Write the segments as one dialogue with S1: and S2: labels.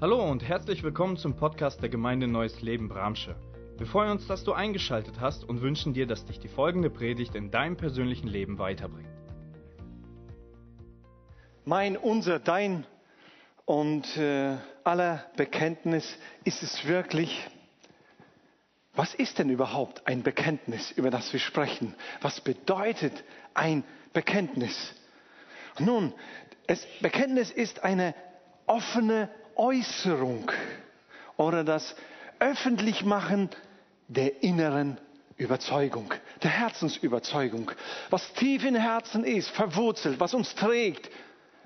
S1: Hallo und herzlich willkommen zum Podcast der Gemeinde Neues Leben Bramsche. Wir freuen uns, dass du eingeschaltet hast und wünschen dir, dass dich die folgende Predigt in deinem persönlichen Leben weiterbringt.
S2: Mein, unser, dein und äh, aller Bekenntnis ist es wirklich, was ist denn überhaupt ein Bekenntnis, über das wir sprechen? Was bedeutet ein Bekenntnis? Nun, es, Bekenntnis ist eine offene Äußerung oder das Öffentlichmachen der inneren Überzeugung, der Herzensüberzeugung, was tief im Herzen ist, verwurzelt, was uns trägt,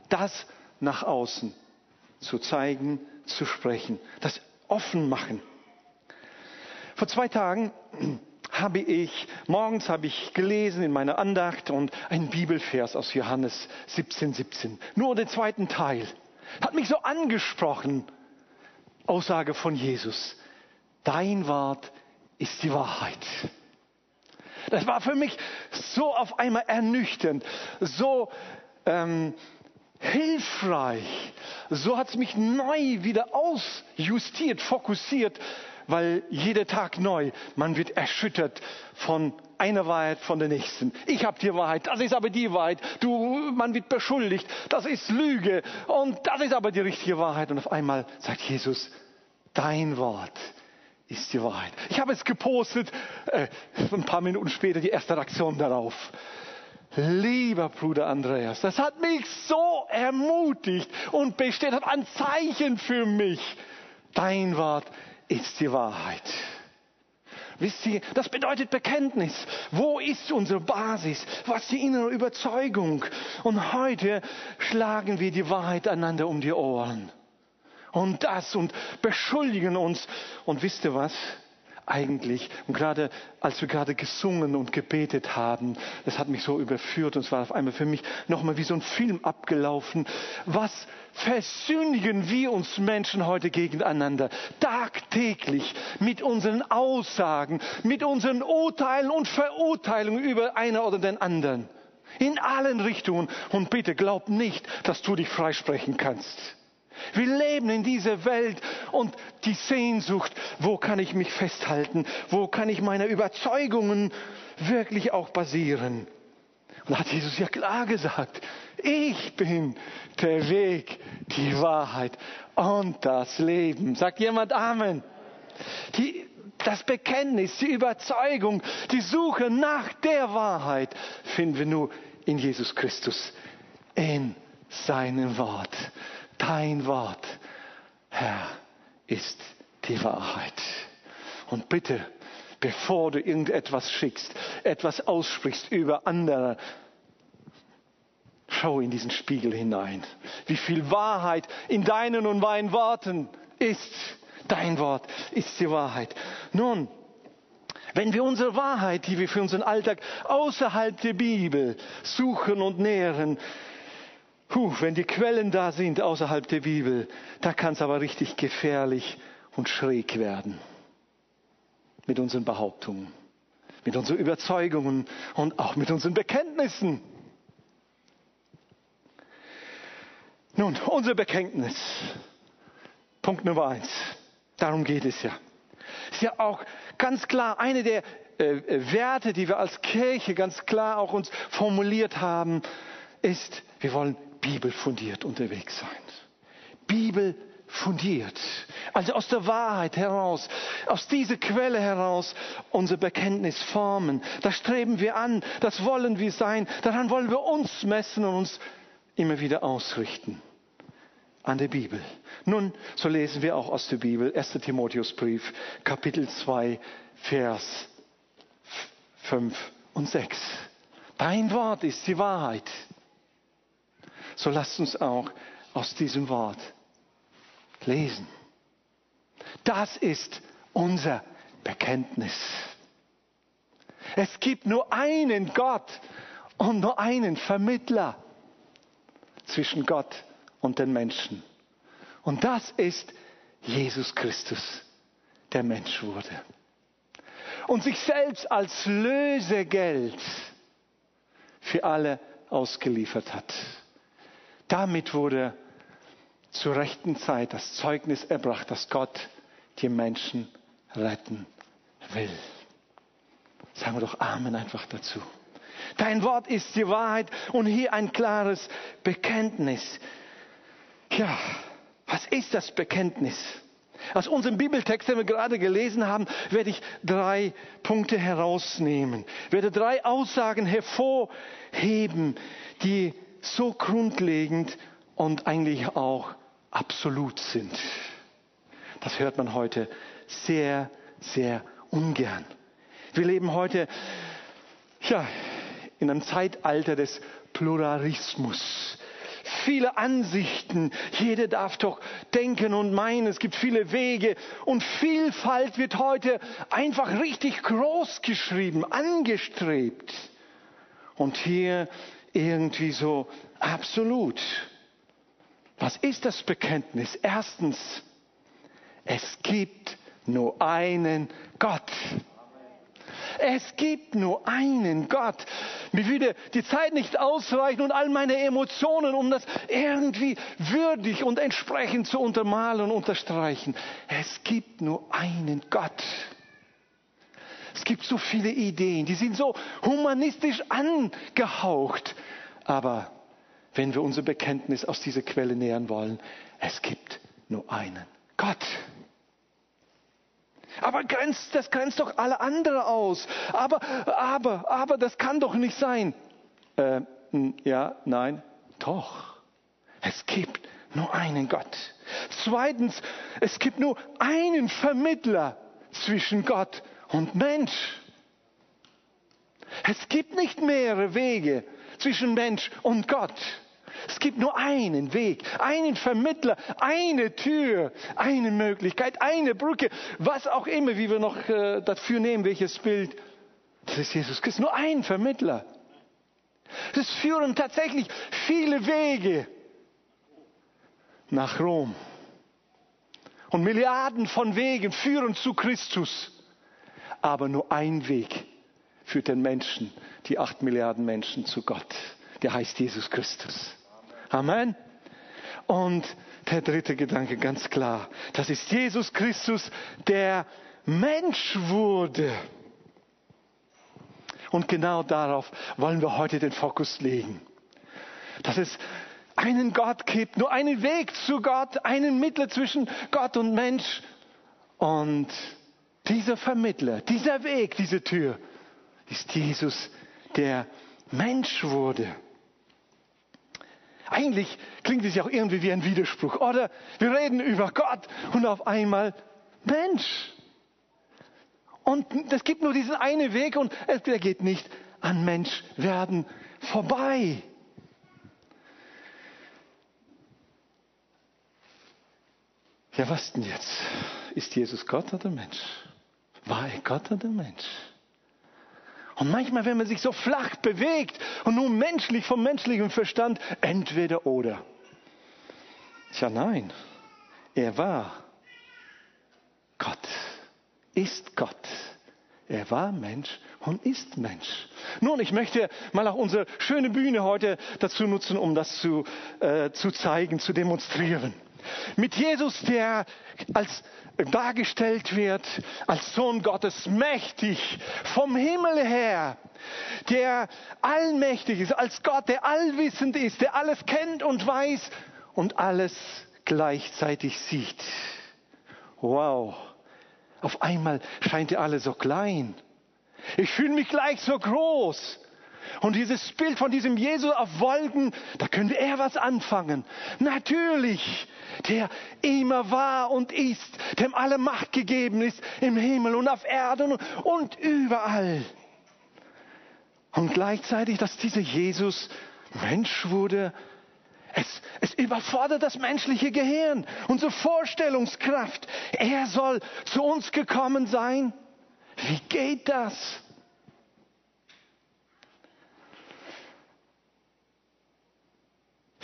S2: das nach außen zu zeigen, zu sprechen, das offen machen. Vor zwei Tagen habe ich, morgens habe ich gelesen in meiner Andacht und einen Bibelvers aus Johannes 17, 17. Nur den zweiten Teil. Hat mich so angesprochen. Aussage von Jesus. Dein Wort ist die Wahrheit. Das war für mich so auf einmal ernüchternd, so ähm, hilfreich. So hat es mich neu wieder ausjustiert, fokussiert, weil jeder Tag neu, man wird erschüttert von einer Wahrheit von der nächsten. Ich habe die Wahrheit, das ist aber die Wahrheit. Du, man wird beschuldigt, das ist Lüge und das ist aber die richtige Wahrheit. Und auf einmal sagt Jesus, dein Wort ist die Wahrheit. Ich habe es gepostet, äh, ein paar Minuten später die erste Reaktion darauf. Lieber Bruder Andreas, das hat mich so ermutigt und besteht ein Zeichen für mich. Dein Wort ist die Wahrheit. Wisst ihr, das bedeutet Bekenntnis. Wo ist unsere Basis? Was ist die innere Überzeugung? Und heute schlagen wir die Wahrheit einander um die Ohren. Und das und beschuldigen uns. Und wisst ihr was? Eigentlich. Und gerade als wir gerade gesungen und gebetet haben, das hat mich so überführt und es war auf einmal für mich nochmal wie so ein Film abgelaufen. Was versündigen wir uns Menschen heute gegeneinander? Tagtäglich mit unseren Aussagen, mit unseren Urteilen und Verurteilungen über einer oder den anderen. In allen Richtungen. Und bitte glaub nicht, dass du dich freisprechen kannst. Wir leben in dieser Welt und die Sehnsucht, wo kann ich mich festhalten, wo kann ich meine Überzeugungen wirklich auch basieren. Und da hat Jesus ja klar gesagt, ich bin der Weg, die Wahrheit und das Leben. Sagt jemand Amen? Die, das Bekenntnis, die Überzeugung, die Suche nach der Wahrheit finden wir nur in Jesus Christus, in seinem Wort. Dein Wort, Herr, ist die Wahrheit. Und bitte, bevor du irgendetwas schickst, etwas aussprichst über andere, schau in diesen Spiegel hinein. Wie viel Wahrheit in deinen und meinen Worten ist. Dein Wort ist die Wahrheit. Nun, wenn wir unsere Wahrheit, die wir für unseren Alltag außerhalb der Bibel suchen und nähren, Puh, wenn die Quellen da sind außerhalb der Bibel, da kann es aber richtig gefährlich und schräg werden. Mit unseren Behauptungen, mit unseren Überzeugungen und auch mit unseren Bekenntnissen. Nun, unser Bekenntnis. Punkt Nummer eins. Darum geht es ja. Ist ja auch ganz klar eine der äh, Werte, die wir als Kirche ganz klar auch uns formuliert haben, ist, wir wollen bibelfundiert unterwegs sein. Bibel fundiert. Also aus der Wahrheit heraus, aus dieser Quelle heraus unser Bekenntnis formen. Das streben wir an, das wollen wir sein, daran wollen wir uns messen und uns immer wieder ausrichten. An der Bibel. Nun, so lesen wir auch aus der Bibel, 1. Timotheusbrief, Kapitel 2, Vers 5 und 6. Dein Wort ist die Wahrheit. So lasst uns auch aus diesem Wort lesen. Das ist unser Bekenntnis. Es gibt nur einen Gott und nur einen Vermittler zwischen Gott und den Menschen. Und das ist Jesus Christus, der Mensch wurde. Und sich selbst als Lösegeld für alle ausgeliefert hat. Damit wurde zur rechten Zeit das Zeugnis erbracht, dass Gott die Menschen retten will. Sagen wir doch Amen einfach dazu. Dein Wort ist die Wahrheit und hier ein klares Bekenntnis. Ja, was ist das Bekenntnis? Aus unserem Bibeltext, den wir gerade gelesen haben, werde ich drei Punkte herausnehmen, werde drei Aussagen hervorheben, die so grundlegend und eigentlich auch absolut sind. Das hört man heute sehr, sehr ungern. Wir leben heute ja, in einem Zeitalter des Pluralismus. Viele Ansichten, jeder darf doch denken und meinen, es gibt viele Wege und Vielfalt wird heute einfach richtig groß geschrieben, angestrebt. Und hier irgendwie so absolut. Was ist das Bekenntnis? Erstens, es gibt nur einen Gott. Es gibt nur einen Gott. Mir würde die Zeit nicht ausreichen und all meine Emotionen, um das irgendwie würdig und entsprechend zu untermalen und unterstreichen. Es gibt nur einen Gott. Es gibt so viele Ideen, die sind so humanistisch angehaucht. Aber wenn wir unser Bekenntnis aus dieser Quelle nähern wollen, es gibt nur einen Gott. Aber grenzt, das grenzt doch alle andere aus. Aber, aber, aber, das kann doch nicht sein. Äh, ja, nein, doch. Es gibt nur einen Gott. Zweitens, es gibt nur einen Vermittler zwischen Gott und Mensch. Es gibt nicht mehrere Wege zwischen Mensch und Gott. Es gibt nur einen Weg, einen Vermittler, eine Tür, eine Möglichkeit, eine Brücke, was auch immer, wie wir noch äh, dafür nehmen, welches Bild. Das ist Jesus Christus, nur ein Vermittler. Es führen tatsächlich viele Wege nach Rom. Und Milliarden von Wegen führen zu Christus. Aber nur ein Weg führt den Menschen, die acht Milliarden Menschen zu Gott. Der heißt Jesus Christus. Amen. Und der dritte Gedanke ganz klar. Das ist Jesus Christus, der Mensch wurde. Und genau darauf wollen wir heute den Fokus legen. Dass es einen Gott gibt, nur einen Weg zu Gott, einen Mittler zwischen Gott und Mensch. Und dieser Vermittler, dieser Weg, diese Tür ist Jesus, der Mensch wurde. Eigentlich klingt es ja auch irgendwie wie ein Widerspruch. Oder wir reden über Gott und auf einmal Mensch. Und es gibt nur diesen einen Weg und er geht nicht an Menschwerden vorbei. Ja, was denn jetzt? Ist Jesus Gott oder Mensch? War er Gott oder Mensch? Und manchmal, wenn man sich so flach bewegt und nur menschlich vom menschlichen Verstand, entweder oder. Tja, nein, er war Gott, ist Gott. Er war Mensch und ist Mensch. Nun, ich möchte mal auch unsere schöne Bühne heute dazu nutzen, um das zu, äh, zu zeigen, zu demonstrieren. Mit Jesus, der als dargestellt wird als Sohn Gottes, mächtig vom Himmel her, der allmächtig ist, als Gott, der allwissend ist, der alles kennt und weiß und alles gleichzeitig sieht. Wow, auf einmal scheint er alle so klein. Ich fühle mich gleich so groß. Und dieses Bild von diesem Jesus auf Wolken, da könnte er was anfangen. Natürlich, der immer war und ist, dem alle Macht gegeben ist im Himmel und auf Erden und überall. Und gleichzeitig, dass dieser Jesus Mensch wurde, es, es überfordert das menschliche Gehirn, unsere Vorstellungskraft. Er soll zu uns gekommen sein. Wie geht das?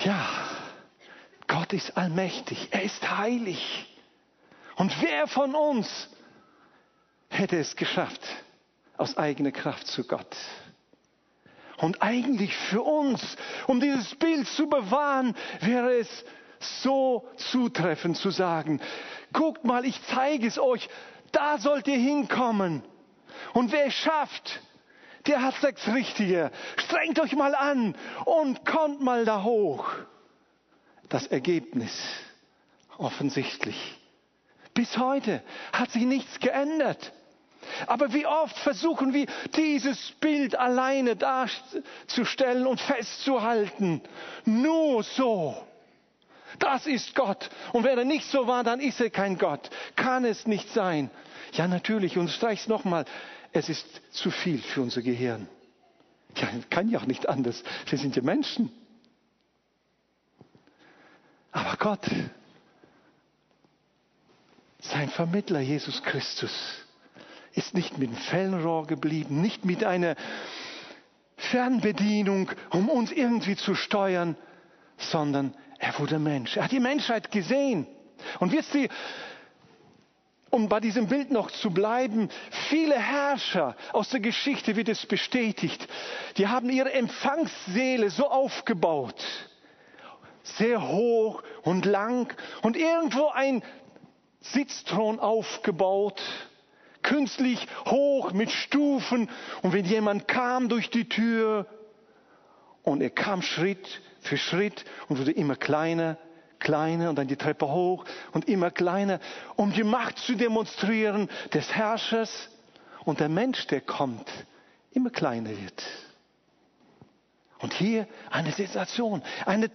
S2: Ja, Gott ist allmächtig, er ist heilig. Und wer von uns hätte es geschafft, aus eigener Kraft zu Gott? Und eigentlich für uns, um dieses Bild zu bewahren, wäre es so zutreffend zu sagen, guckt mal, ich zeige es euch, da sollt ihr hinkommen. Und wer schafft, der hat das Richtige. Strengt euch mal an und kommt mal da hoch. Das Ergebnis offensichtlich. Bis heute hat sich nichts geändert. Aber wie oft versuchen wir, dieses Bild alleine darzustellen und festzuhalten. Nur so. Das ist Gott. Und wenn er nicht so war, dann ist er kein Gott. Kann es nicht sein. Ja, natürlich. Und streich's nochmal. Es ist zu viel für unser Gehirn. Ja, kann ja auch nicht anders. Wir sind ja Menschen. Aber Gott, sein Vermittler Jesus Christus, ist nicht mit dem Fellenrohr geblieben, nicht mit einer Fernbedienung, um uns irgendwie zu steuern, sondern er wurde Mensch. Er hat die Menschheit gesehen. Und wisst ihr, um bei diesem Bild noch zu bleiben, viele Herrscher aus der Geschichte wird es bestätigt, die haben ihre Empfangsseele so aufgebaut, sehr hoch und lang und irgendwo ein Sitzthron aufgebaut, künstlich hoch mit Stufen. Und wenn jemand kam durch die Tür und er kam Schritt für Schritt und wurde immer kleiner, kleiner und dann die Treppe hoch und immer kleiner, um die Macht zu demonstrieren des Herrschers. Und der Mensch, der kommt, immer kleiner wird. Und hier eine Sensation, eine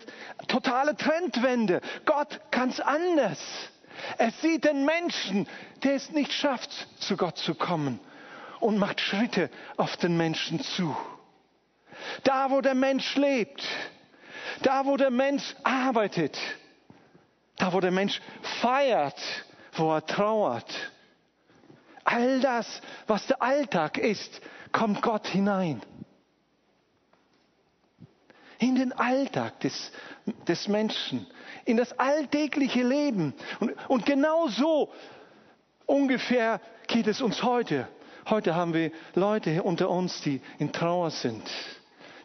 S2: totale Trendwende. Gott kann's anders. Er sieht den Menschen, der es nicht schafft, zu Gott zu kommen und macht Schritte auf den Menschen zu. Da, wo der Mensch lebt, da, wo der Mensch arbeitet, da, wo der Mensch feiert, wo er trauert. All das, was der Alltag ist, kommt Gott hinein. In den Alltag des, des Menschen, in das alltägliche Leben. Und, und genau so ungefähr geht es uns heute. Heute haben wir Leute unter uns, die in Trauer sind.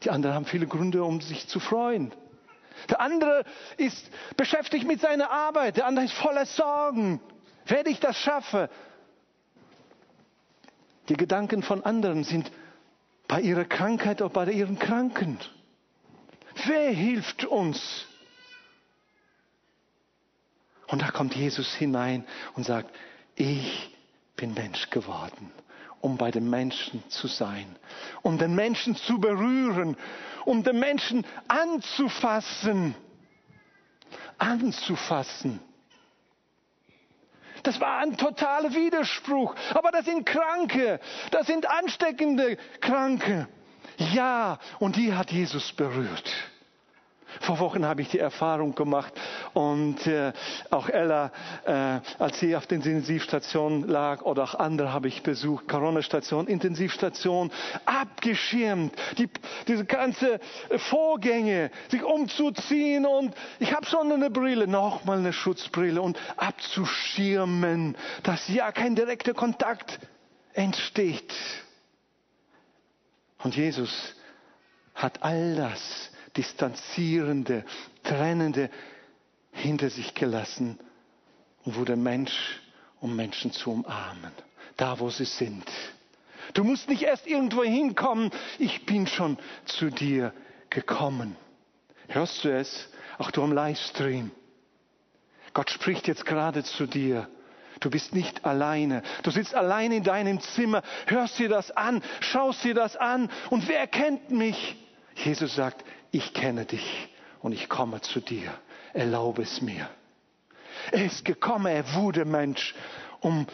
S2: Die anderen haben viele Gründe, um sich zu freuen. Der andere ist beschäftigt mit seiner Arbeit. Der andere ist voller Sorgen. Werde ich das schaffen? Die Gedanken von anderen sind bei ihrer Krankheit oder bei ihren Kranken. Wer hilft uns? Und da kommt Jesus hinein und sagt, ich bin Mensch geworden, um bei den Menschen zu sein, um den Menschen zu berühren, um den Menschen anzufassen, anzufassen. Das war ein totaler Widerspruch. Aber das sind Kranke, das sind ansteckende Kranke. Ja, und die hat Jesus berührt. Vor Wochen habe ich die Erfahrung gemacht und äh, auch Ella, äh, als sie auf der Intensivstation lag oder auch andere habe ich besucht, Corona-Station, Intensivstation, abgeschirmt, die, diese ganze Vorgänge, sich umzuziehen und ich habe schon eine Brille, nochmal eine Schutzbrille und abzuschirmen, dass ja kein direkter Kontakt entsteht. Und Jesus hat all das Distanzierende, Trennende hinter sich gelassen und wurde Mensch, um Menschen zu umarmen, da wo sie sind. Du musst nicht erst irgendwo hinkommen, ich bin schon zu dir gekommen. Hörst du es? Auch du am Livestream. Gott spricht jetzt gerade zu dir. Du bist nicht alleine. Du sitzt alleine in deinem Zimmer, hörst dir das an, schaust dir das an und wer kennt mich? Jesus sagt, ich kenne dich und ich komme zu dir. Erlaube es mir. Er ist gekommen, er wurde Mensch, um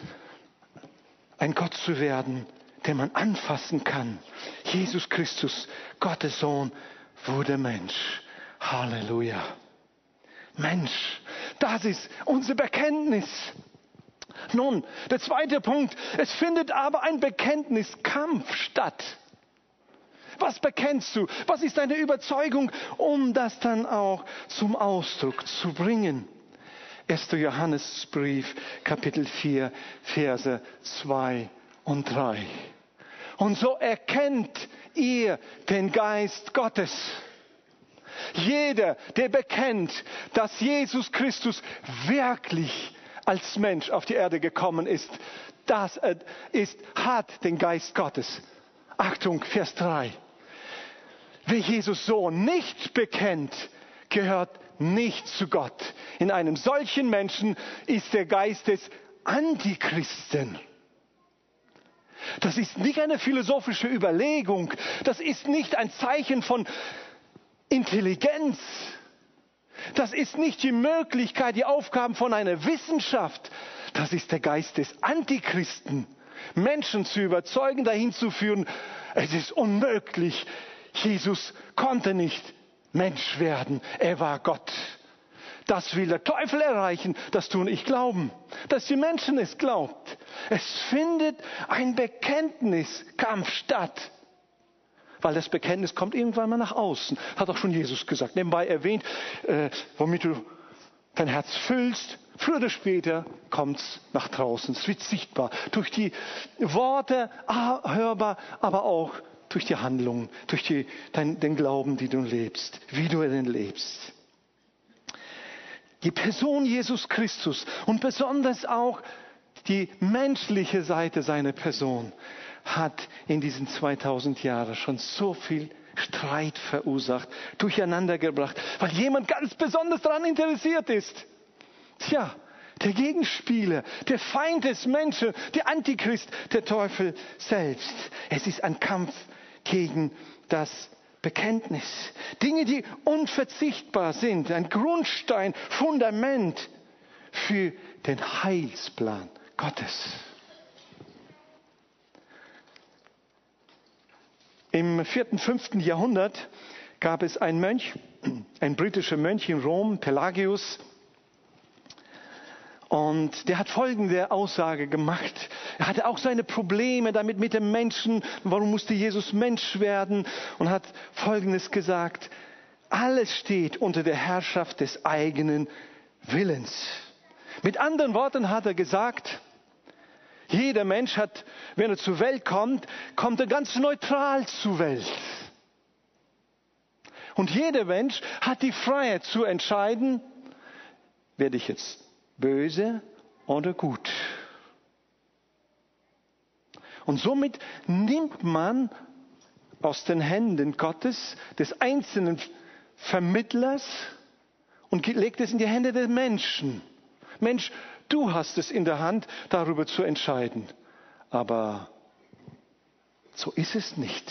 S2: ein Gott zu werden, den man anfassen kann. Jesus Christus, Gottes Sohn, wurde Mensch. Halleluja. Mensch, das ist unser Bekenntnis. Nun, der zweite Punkt, es findet aber ein Bekenntniskampf statt. Was bekennst du? Was ist deine Überzeugung, um das dann auch zum Ausdruck zu bringen? 1. Johannesbrief, Kapitel 4, Verse 2 und 3. Und so erkennt ihr den Geist Gottes. Jeder, der bekennt, dass Jesus Christus wirklich als Mensch auf die Erde gekommen ist, das ist, hat den Geist Gottes. Achtung, Vers 3. Wer Jesus Sohn nicht bekennt, gehört nicht zu Gott. In einem solchen Menschen ist der Geist des Antichristen. Das ist nicht eine philosophische Überlegung. Das ist nicht ein Zeichen von Intelligenz. Das ist nicht die Möglichkeit, die Aufgaben von einer Wissenschaft. Das ist der Geist des Antichristen. Menschen zu überzeugen, dahin zu führen, es ist unmöglich. Jesus konnte nicht Mensch werden. Er war Gott. Das will der Teufel erreichen, das tun ich glauben, dass die Menschen es glaubt. Es findet ein Bekenntniskampf statt. Weil das Bekenntnis kommt irgendwann mal nach außen. Hat auch schon Jesus gesagt. Nebenbei erwähnt, äh, womit du dein Herz füllst, früher oder später kommt es nach draußen. Es wird sichtbar. Durch die Worte ah, hörbar, aber auch durch die Handlungen, durch die, dein, den Glauben, die du lebst, wie du ihn lebst. Die Person Jesus Christus und besonders auch die menschliche Seite seiner Person hat in diesen 2000 Jahren schon so viel Streit verursacht, durcheinander gebracht, weil jemand ganz besonders daran interessiert ist. Tja, der Gegenspieler, der Feind des Menschen, der Antichrist, der Teufel selbst. Es ist ein Kampf gegen das Bekenntnis. Dinge, die unverzichtbar sind, ein Grundstein, Fundament für den Heilsplan Gottes. Im vierten, fünften Jahrhundert gab es einen Mönch, ein britischer Mönch in Rom, Pelagius, und der hat folgende Aussage gemacht. Er hatte auch seine Probleme damit mit dem Menschen. Warum musste Jesus Mensch werden? Und hat Folgendes gesagt. Alles steht unter der Herrschaft des eigenen Willens. Mit anderen Worten hat er gesagt, jeder Mensch hat, wenn er zur Welt kommt, kommt er ganz neutral zur Welt. Und jeder Mensch hat die Freiheit zu entscheiden, werde ich jetzt böse oder gut. Und somit nimmt man aus den Händen Gottes, des einzelnen Vermittlers, und legt es in die Hände des Menschen. Mensch, du hast es in der Hand, darüber zu entscheiden. Aber so ist es nicht.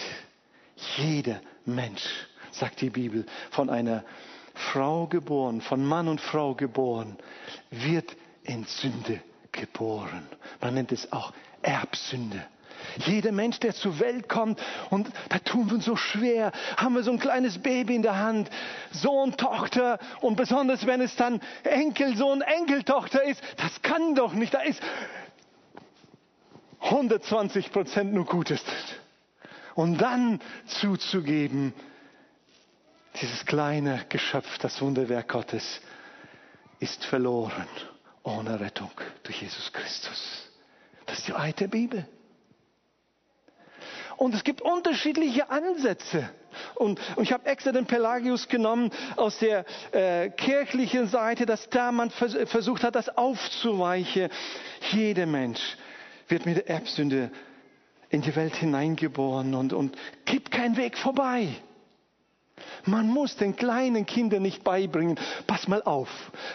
S2: Jeder Mensch, sagt die Bibel, von einer Frau geboren, von Mann und Frau geboren, wird in Sünde geboren. Man nennt es auch Erbsünde. Jeder Mensch, der zur Welt kommt, und da tun wir uns so schwer, haben wir so ein kleines Baby in der Hand, Sohn, Tochter, und besonders wenn es dann Enkelsohn, Enkeltochter ist, das kann doch nicht, da ist 120 Prozent nur Gutes. Und dann zuzugeben, dieses kleine Geschöpf, das Wunderwerk Gottes, ist verloren ohne Rettung durch Jesus Christus. Das ist die alte Bibel. Und es gibt unterschiedliche Ansätze. Und, und ich habe extra den Pelagius genommen aus der äh, kirchlichen Seite, dass da man vers versucht hat, das aufzuweichen. Jeder Mensch wird mit der Erbsünde in die Welt hineingeboren und, und gibt keinen Weg vorbei. Man muss den kleinen Kindern nicht beibringen, pass mal auf,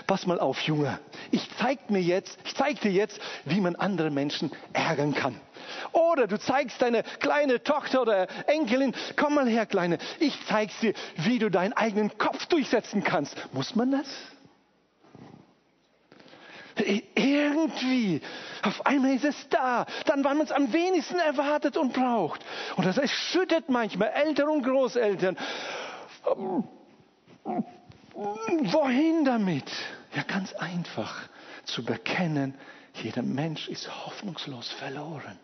S2: pass mal auf, Junge. Ich zeig mir jetzt, ich zeig dir jetzt, wie man andere Menschen ärgern kann. Oder du zeigst deine kleine Tochter oder Enkelin, komm mal her, Kleine, ich zeig's dir, wie du deinen eigenen Kopf durchsetzen kannst. Muss man das? Irgendwie, auf einmal ist es da, dann wann man es am wenigsten erwartet und braucht. Und das erschüttert manchmal Eltern und Großeltern. Wohin damit? Ja, ganz einfach zu bekennen, jeder Mensch ist hoffnungslos verloren.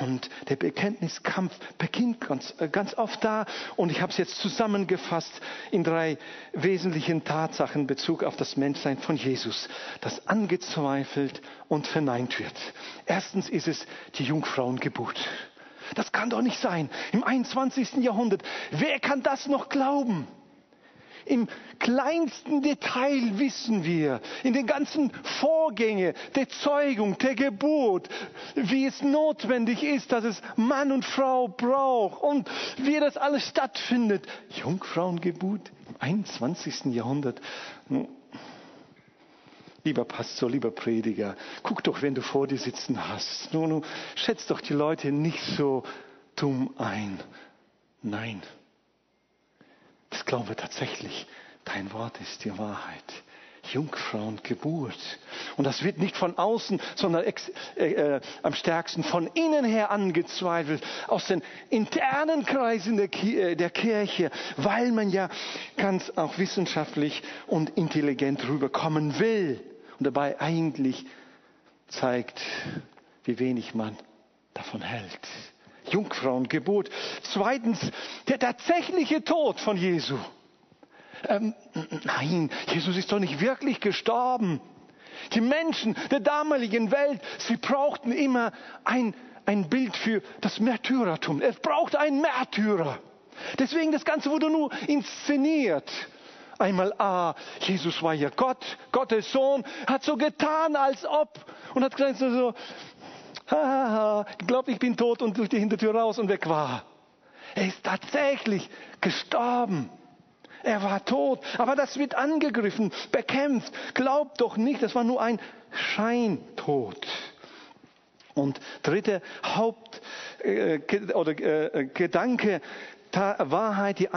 S2: Und der Bekenntniskampf beginnt ganz, äh, ganz oft da. Und ich habe es jetzt zusammengefasst in drei wesentlichen Tatsachen in Bezug auf das Menschsein von Jesus, das angezweifelt und verneint wird. Erstens ist es die Jungfrauengeburt. Das kann doch nicht sein. Im 21. Jahrhundert. Wer kann das noch glauben? Im kleinsten Detail wissen wir, in den ganzen Vorgängen der Zeugung, der Geburt, wie es notwendig ist, dass es Mann und Frau braucht und wie das alles stattfindet. Jungfrauengeburt im 21. Jahrhundert. Lieber Pastor, lieber Prediger, guck doch, wenn du vor dir sitzen hast. Nun, nun schätzt doch die Leute nicht so dumm ein. Nein, das glauben wir tatsächlich. Dein Wort ist die Wahrheit. Jungfrauengeburt. Und das wird nicht von außen, sondern ex, äh, äh, am stärksten von innen her angezweifelt, aus den internen Kreisen der, äh, der Kirche, weil man ja ganz auch wissenschaftlich und intelligent rüberkommen will und dabei eigentlich zeigt, wie wenig man davon hält. Jungfrauengeburt. Zweitens, der tatsächliche Tod von Jesu. Ähm, nein, Jesus ist doch nicht wirklich gestorben. Die Menschen der damaligen Welt, sie brauchten immer ein, ein Bild für das Märtyrertum. Es brauchte einen Märtyrer. Deswegen das Ganze wurde nur inszeniert. Einmal, ah, Jesus war ja Gott, Gottes Sohn, hat so getan, als ob, und hat gesagt so, ha, glaubt, ich bin tot und durch die Hintertür raus und weg war. Er ist tatsächlich gestorben. Er war tot, aber das wird angegriffen, bekämpft. Glaubt doch nicht, das war nur ein Scheintod. Und dritte Haupt äh, oder äh, Gedanke der Wahrheit, die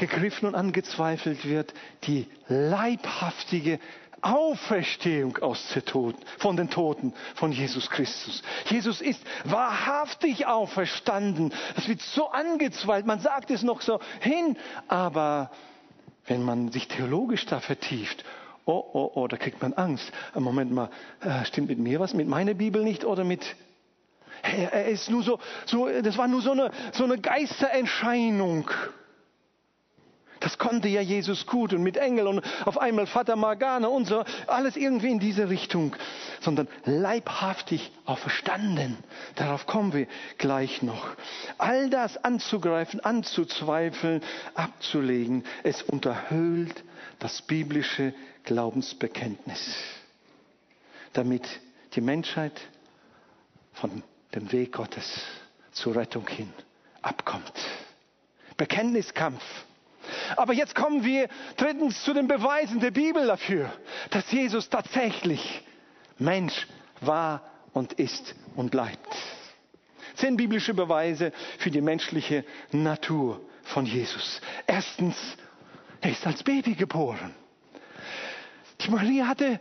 S2: angegriffen und angezweifelt wird, die leibhaftige Auferstehung aus den Toten, von den Toten von Jesus Christus. Jesus ist wahrhaftig auferstanden. Das wird so angezweifelt. Man sagt es noch so hin, aber wenn man sich theologisch da vertieft, oh, oh, oh, da kriegt man Angst. Moment mal, äh, stimmt mit mir was, mit meiner Bibel nicht oder mit er ist nur so, so, das war nur so eine, so eine Geisterentscheinung. Das konnte ja Jesus gut und mit Engel und auf einmal Vater Morgana und so, alles irgendwie in diese Richtung, sondern leibhaftig auferstanden. Darauf kommen wir gleich noch. All das anzugreifen, anzuzweifeln, abzulegen, es unterhöhlt das biblische Glaubensbekenntnis, damit die Menschheit von dem Weg Gottes zur Rettung hin abkommt. Bekenntniskampf aber jetzt kommen wir drittens zu den Beweisen der Bibel dafür, dass Jesus tatsächlich Mensch war und ist und bleibt. Zehn biblische Beweise für die menschliche Natur von Jesus. Erstens, er ist als Baby geboren. Die Maria hatte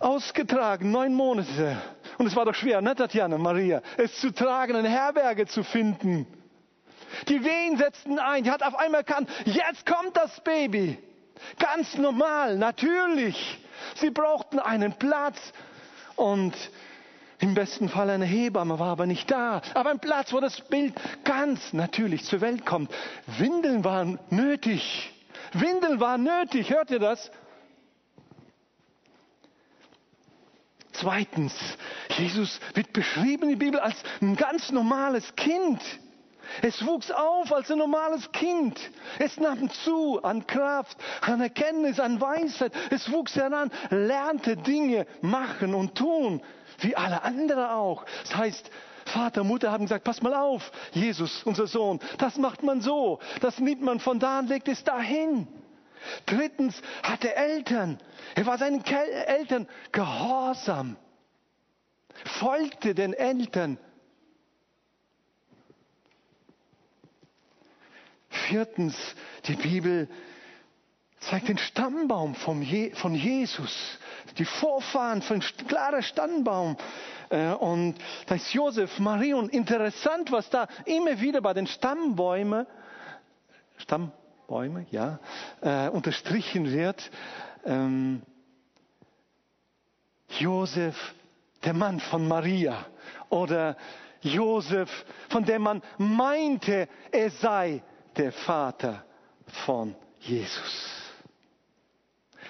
S2: ausgetragen, neun Monate. Und es war doch schwer, ne, Tatjana, Maria, es zu tragen, eine Herberge zu finden. Die Wehen setzten ein. Die hat auf einmal erkannt, jetzt kommt das Baby. Ganz normal, natürlich. Sie brauchten einen Platz und im besten Fall eine Hebamme war aber nicht da. Aber ein Platz, wo das Bild ganz natürlich zur Welt kommt. Windeln waren nötig. Windeln waren nötig. Hört ihr das? Zweitens, Jesus wird beschrieben in der Bibel als ein ganz normales Kind. Es wuchs auf als ein normales Kind. Es nahm zu an Kraft, an Erkenntnis, an Weisheit. Es wuchs heran, lernte Dinge machen und tun, wie alle anderen auch. Das heißt, Vater, Mutter haben gesagt, pass mal auf, Jesus, unser Sohn, das macht man so, das nimmt man von da und legt es dahin. Drittens hatte Eltern. Er war seinen Eltern gehorsam, folgte den Eltern Viertens, die Bibel zeigt den Stammbaum von Jesus, die Vorfahren von klarer Stammbaum. Äh, und da ist Josef, Maria und interessant, was da immer wieder bei den Stammbäumen, Stammbäume, ja, äh, unterstrichen wird. Ähm, Josef, der Mann von Maria oder Josef, von dem man meinte, er sei der Vater von Jesus.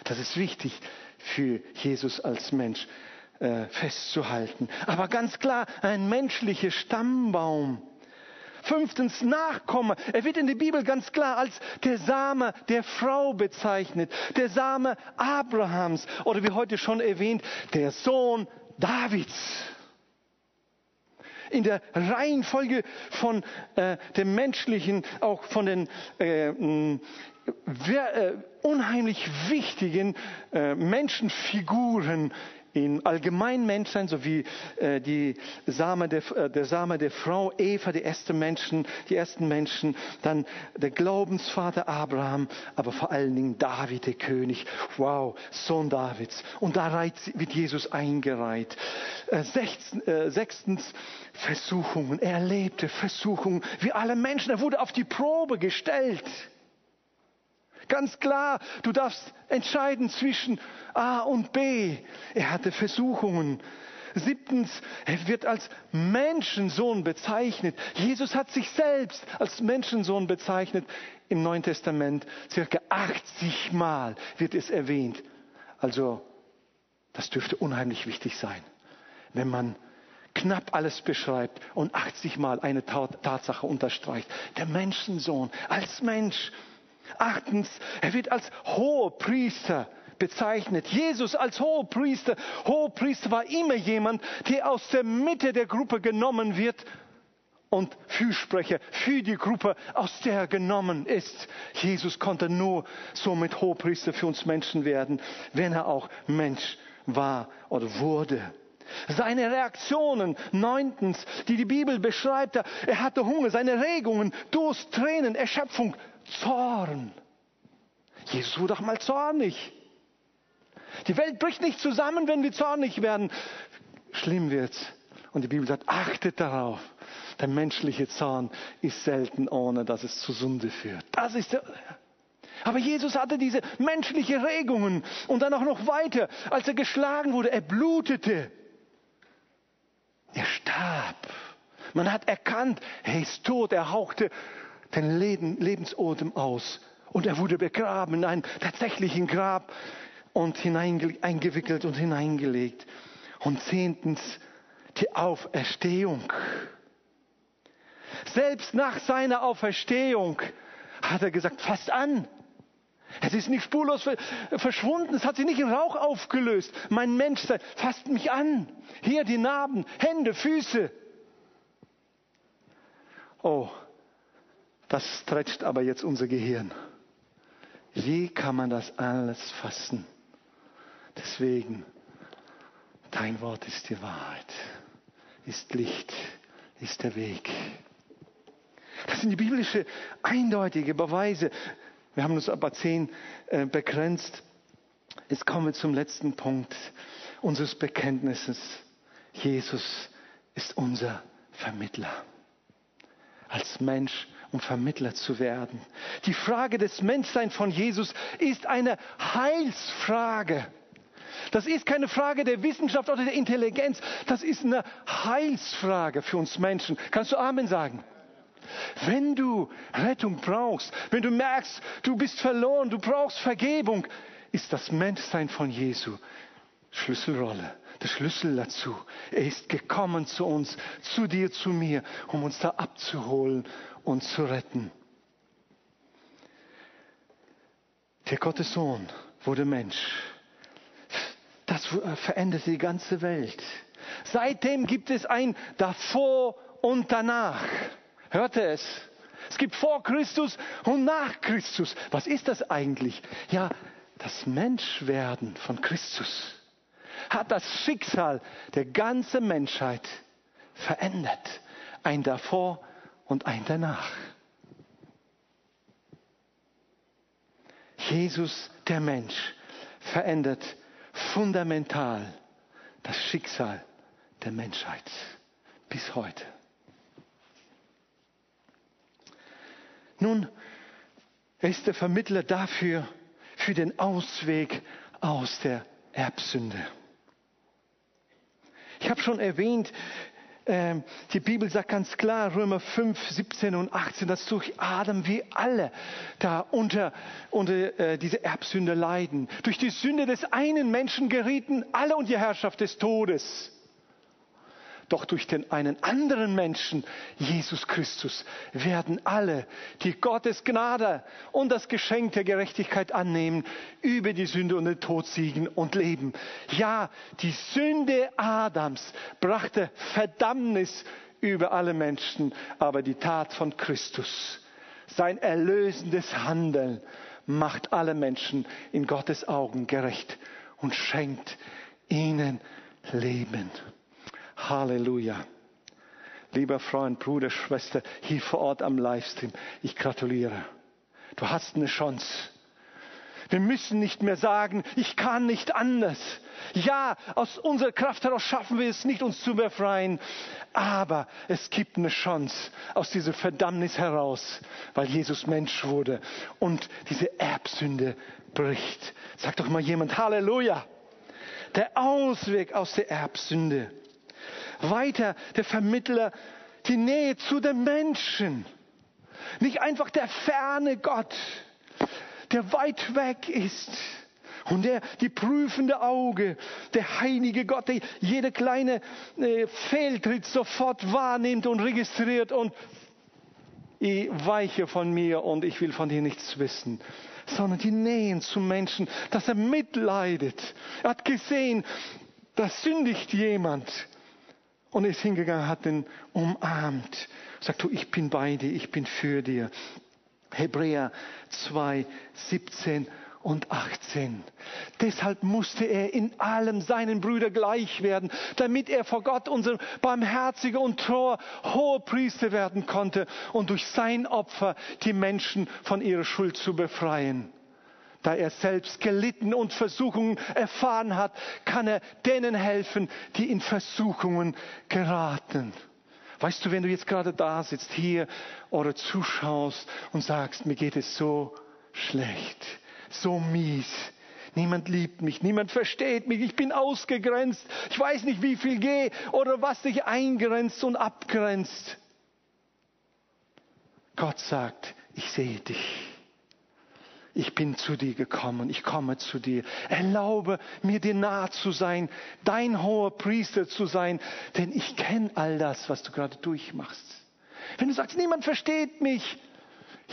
S2: Das ist wichtig für Jesus als Mensch äh, festzuhalten. Aber ganz klar, ein menschlicher Stammbaum Fünftens, Nachkomme. Er wird in der Bibel ganz klar als der Same der Frau bezeichnet, der Same Abrahams oder wie heute schon erwähnt, der Sohn Davids in der Reihenfolge von äh, dem menschlichen, auch von den äh, wer, äh, unheimlich wichtigen äh, Menschenfiguren in allgemein Menschsein sowie äh, die Same der, äh, der Same der Frau Eva, die ersten Menschen, die ersten Menschen, dann der Glaubensvater Abraham, aber vor allen Dingen David, der König. Wow, Sohn Davids. Und da wird Jesus eingereiht. Äh, sechstens, äh, sechstens Versuchungen. Er erlebte Versuchungen wie alle Menschen. Er wurde auf die Probe gestellt. Ganz klar, du darfst entscheiden zwischen A und B. Er hatte Versuchungen. Siebtens, er wird als Menschensohn bezeichnet. Jesus hat sich selbst als Menschensohn bezeichnet. Im Neuen Testament circa 80 Mal wird es erwähnt. Also, das dürfte unheimlich wichtig sein, wenn man knapp alles beschreibt und 80 Mal eine Tatsache unterstreicht. Der Menschensohn als Mensch Achtens, er wird als Hohepriester bezeichnet. Jesus als Hohepriester. Hohepriester war immer jemand, der aus der Mitte der Gruppe genommen wird und Fürsprecher für die Gruppe, aus der er genommen ist. Jesus konnte nur somit Hohepriester für uns Menschen werden, wenn er auch Mensch war oder wurde. Seine Reaktionen, neuntens, die die Bibel beschreibt, er hatte Hunger, seine Regungen, Durst, Tränen, Erschöpfung, Zorn. Jesus wurde auch mal zornig. Die Welt bricht nicht zusammen, wenn wir zornig werden. Schlimm wird's. Und die Bibel sagt, achtet darauf. Der menschliche Zorn ist selten, ohne dass es zu Sünde führt. Das ist der, aber Jesus hatte diese menschliche Regungen und dann auch noch weiter, als er geschlagen wurde, er blutete. Er starb. Man hat erkannt, er ist tot, er hauchte den Lebensodem aus. Und er wurde begraben in einem tatsächlichen Grab und eingewickelt und hineingelegt. Und zehntens die Auferstehung. Selbst nach seiner Auferstehung hat er gesagt, fasst an. Es ist nicht spurlos verschwunden, es hat sich nicht in Rauch aufgelöst. Mein Menschsein, fasst mich an. Hier die Narben, Hände, Füße. Oh, das stretcht aber jetzt unser Gehirn. Wie kann man das alles fassen? Deswegen, dein Wort ist die Wahrheit, ist Licht, ist der Weg. Das sind die biblische eindeutige Beweise. Wir haben uns aber zehn äh, begrenzt. Jetzt kommen wir zum letzten Punkt unseres Bekenntnisses. Jesus ist unser Vermittler. Als Mensch um Vermittler zu werden. Die Frage des Menschseins von Jesus ist eine Heilsfrage. Das ist keine Frage der Wissenschaft oder der Intelligenz. Das ist eine Heilsfrage für uns Menschen. Kannst du Amen sagen? Wenn du Rettung brauchst, wenn du merkst, du bist verloren, du brauchst Vergebung, ist das Menschsein von Jesu Schlüsselrolle, der Schlüssel dazu. Er ist gekommen zu uns, zu dir, zu mir, um uns da abzuholen und zu retten. Der Gottes Sohn wurde Mensch. Das veränderte die ganze Welt. Seitdem gibt es ein davor und danach. Hört ihr es? Es gibt vor Christus und nach Christus. Was ist das eigentlich? Ja, das Menschwerden von Christus hat das Schicksal der ganzen Menschheit verändert. Ein davor und ein danach. Jesus, der Mensch, verändert fundamental das Schicksal der Menschheit bis heute. Nun, er ist der Vermittler dafür, für den Ausweg aus der Erbsünde. Ich habe schon erwähnt, die Bibel sagt ganz klar, Römer 5, 17 und 18, dass durch Adam wir alle da unter, unter äh, diese Erbsünde leiden. Durch die Sünde des einen Menschen gerieten alle unter die Herrschaft des Todes. Doch durch den einen anderen Menschen, Jesus Christus, werden alle, die Gottes Gnade und das Geschenk der Gerechtigkeit annehmen, über die Sünde und den Tod siegen und leben. Ja, die Sünde Adams brachte Verdammnis über alle Menschen, aber die Tat von Christus, sein erlösendes Handeln, macht alle Menschen in Gottes Augen gerecht und schenkt ihnen Leben. Halleluja. Lieber Freund, Bruder, Schwester, hier vor Ort am Livestream, ich gratuliere. Du hast eine Chance. Wir müssen nicht mehr sagen, ich kann nicht anders. Ja, aus unserer Kraft heraus schaffen wir es nicht, uns zu befreien. Aber es gibt eine Chance aus dieser Verdammnis heraus, weil Jesus Mensch wurde und diese Erbsünde bricht. Sag doch mal jemand Halleluja. Der Ausweg aus der Erbsünde. Weiter der Vermittler, die Nähe zu den Menschen. Nicht einfach der ferne Gott, der weit weg ist. Und der, die prüfende Auge, der heilige Gott, der jede kleine äh, Fehltritt sofort wahrnimmt und registriert und ich weiche von mir und ich will von dir nichts wissen, sondern die Nähen zum Menschen, dass er mitleidet. Er hat gesehen, da sündigt jemand und ist hingegangen, hat den umarmt. Sagt du, ich bin bei dir, ich bin für dir. Hebräer 2, 17 und 18. Deshalb musste er in allem seinen Brüdern gleich werden, damit er vor Gott unser barmherziger und treuer Hohepriester werden konnte und durch sein Opfer die Menschen von ihrer Schuld zu befreien. Da er selbst gelitten und Versuchungen erfahren hat, kann er denen helfen, die in Versuchungen geraten. Weißt du, wenn du jetzt gerade da sitzt, hier oder zuschaust und sagst, mir geht es so schlecht, so mies. Niemand liebt mich, niemand versteht mich, ich bin ausgegrenzt, ich weiß nicht, wie viel gehe oder was dich eingrenzt und abgrenzt. Gott sagt, ich sehe dich. Ich bin zu dir gekommen, ich komme zu dir. Erlaube mir dir nahe zu sein, dein hoher Priester zu sein, denn ich kenne all das, was du gerade durchmachst. Wenn du sagst, niemand versteht mich,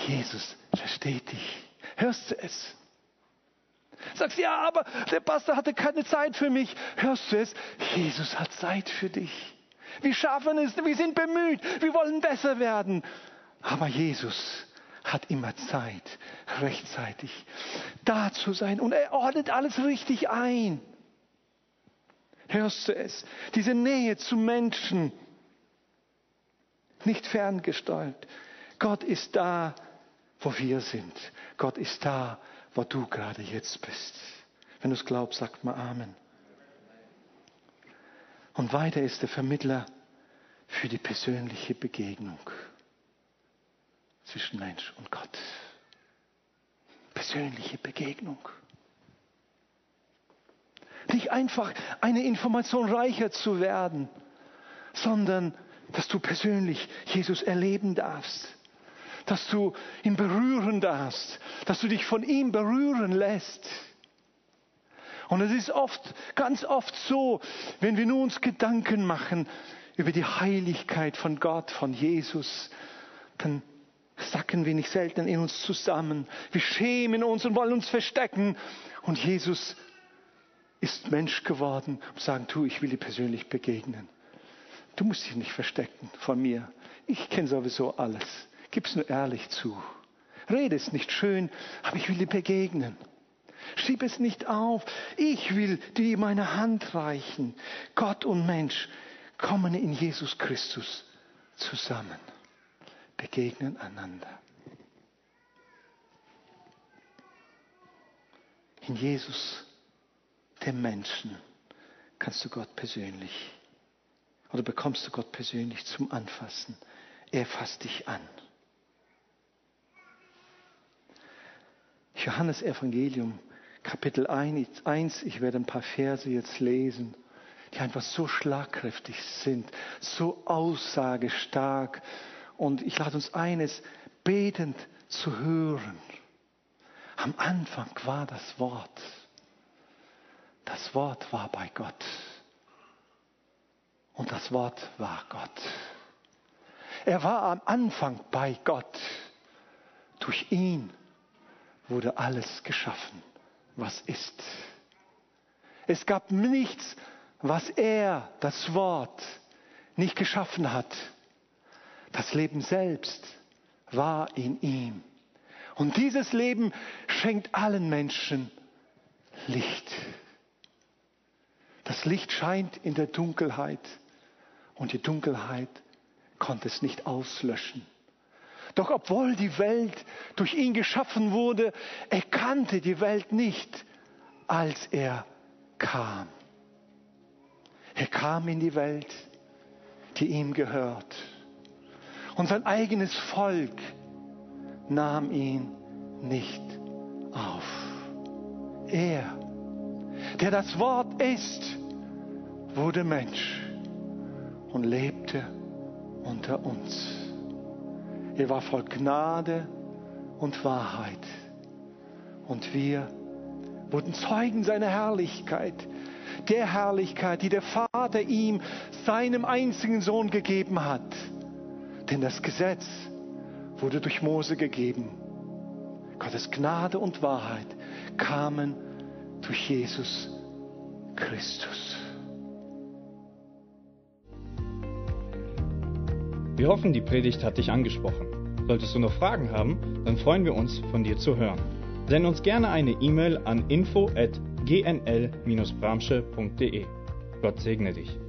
S2: Jesus versteht dich. Hörst du es? Sagst, ja, aber der Pastor hatte keine Zeit für mich. Hörst du es? Jesus hat Zeit für dich. Wir schaffen es, wir sind bemüht, wir wollen besser werden. Aber Jesus hat immer Zeit, rechtzeitig da zu sein und er ordnet alles richtig ein. Hörst du es? Diese Nähe zu Menschen, nicht ferngesteuert. Gott ist da, wo wir sind. Gott ist da, wo du gerade jetzt bist. Wenn du es glaubst, sagt mal Amen. Und weiter ist der Vermittler für die persönliche Begegnung zwischen Mensch und Gott. Persönliche Begegnung. Nicht einfach eine Information reicher zu werden, sondern dass du persönlich Jesus erleben darfst dass du ihn berühren darfst, dass du dich von ihm berühren lässt. Und es ist oft, ganz oft so, wenn wir nur uns Gedanken machen über die Heiligkeit von Gott, von Jesus, dann sacken wir nicht selten in uns zusammen. Wir schämen uns und wollen uns verstecken. Und Jesus ist Mensch geworden und sagen, tu, ich will dir persönlich begegnen. Du musst dich nicht verstecken von mir. Ich kenne sowieso alles. Gib's nur ehrlich zu. Rede es nicht schön, aber ich will dir begegnen. Schieb es nicht auf. Ich will dir meine Hand reichen. Gott und Mensch kommen in Jesus Christus zusammen, begegnen einander. In Jesus, dem Menschen, kannst du Gott persönlich oder bekommst du Gott persönlich zum Anfassen. Er fasst dich an. Johannes Evangelium, Kapitel 1, ich werde ein paar Verse jetzt lesen, die einfach so schlagkräftig sind, so aussagestark. Und ich lade uns ein, es betend zu hören. Am Anfang war das Wort. Das Wort war bei Gott. Und das Wort war Gott. Er war am Anfang bei Gott. Durch ihn wurde alles geschaffen, was ist. Es gab nichts, was er, das Wort, nicht geschaffen hat. Das Leben selbst war in ihm. Und dieses Leben schenkt allen Menschen Licht. Das Licht scheint in der Dunkelheit und die Dunkelheit konnte es nicht auslöschen. Doch obwohl die Welt durch ihn geschaffen wurde, erkannte die Welt nicht, als er kam. Er kam in die Welt, die ihm gehört. Und sein eigenes Volk nahm ihn nicht auf. Er, der das Wort ist, wurde Mensch und lebte unter uns. Er war voll Gnade und Wahrheit. Und wir wurden Zeugen seiner Herrlichkeit, der Herrlichkeit, die der Vater ihm, seinem einzigen Sohn gegeben hat. Denn das Gesetz wurde durch Mose gegeben. Gottes Gnade und Wahrheit kamen durch Jesus Christus.
S1: Wir hoffen, die Predigt hat dich angesprochen. Solltest du noch Fragen haben, dann freuen wir uns, von dir zu hören. Send uns gerne eine E-Mail an info@gnl-bramsche.de. Gott segne dich.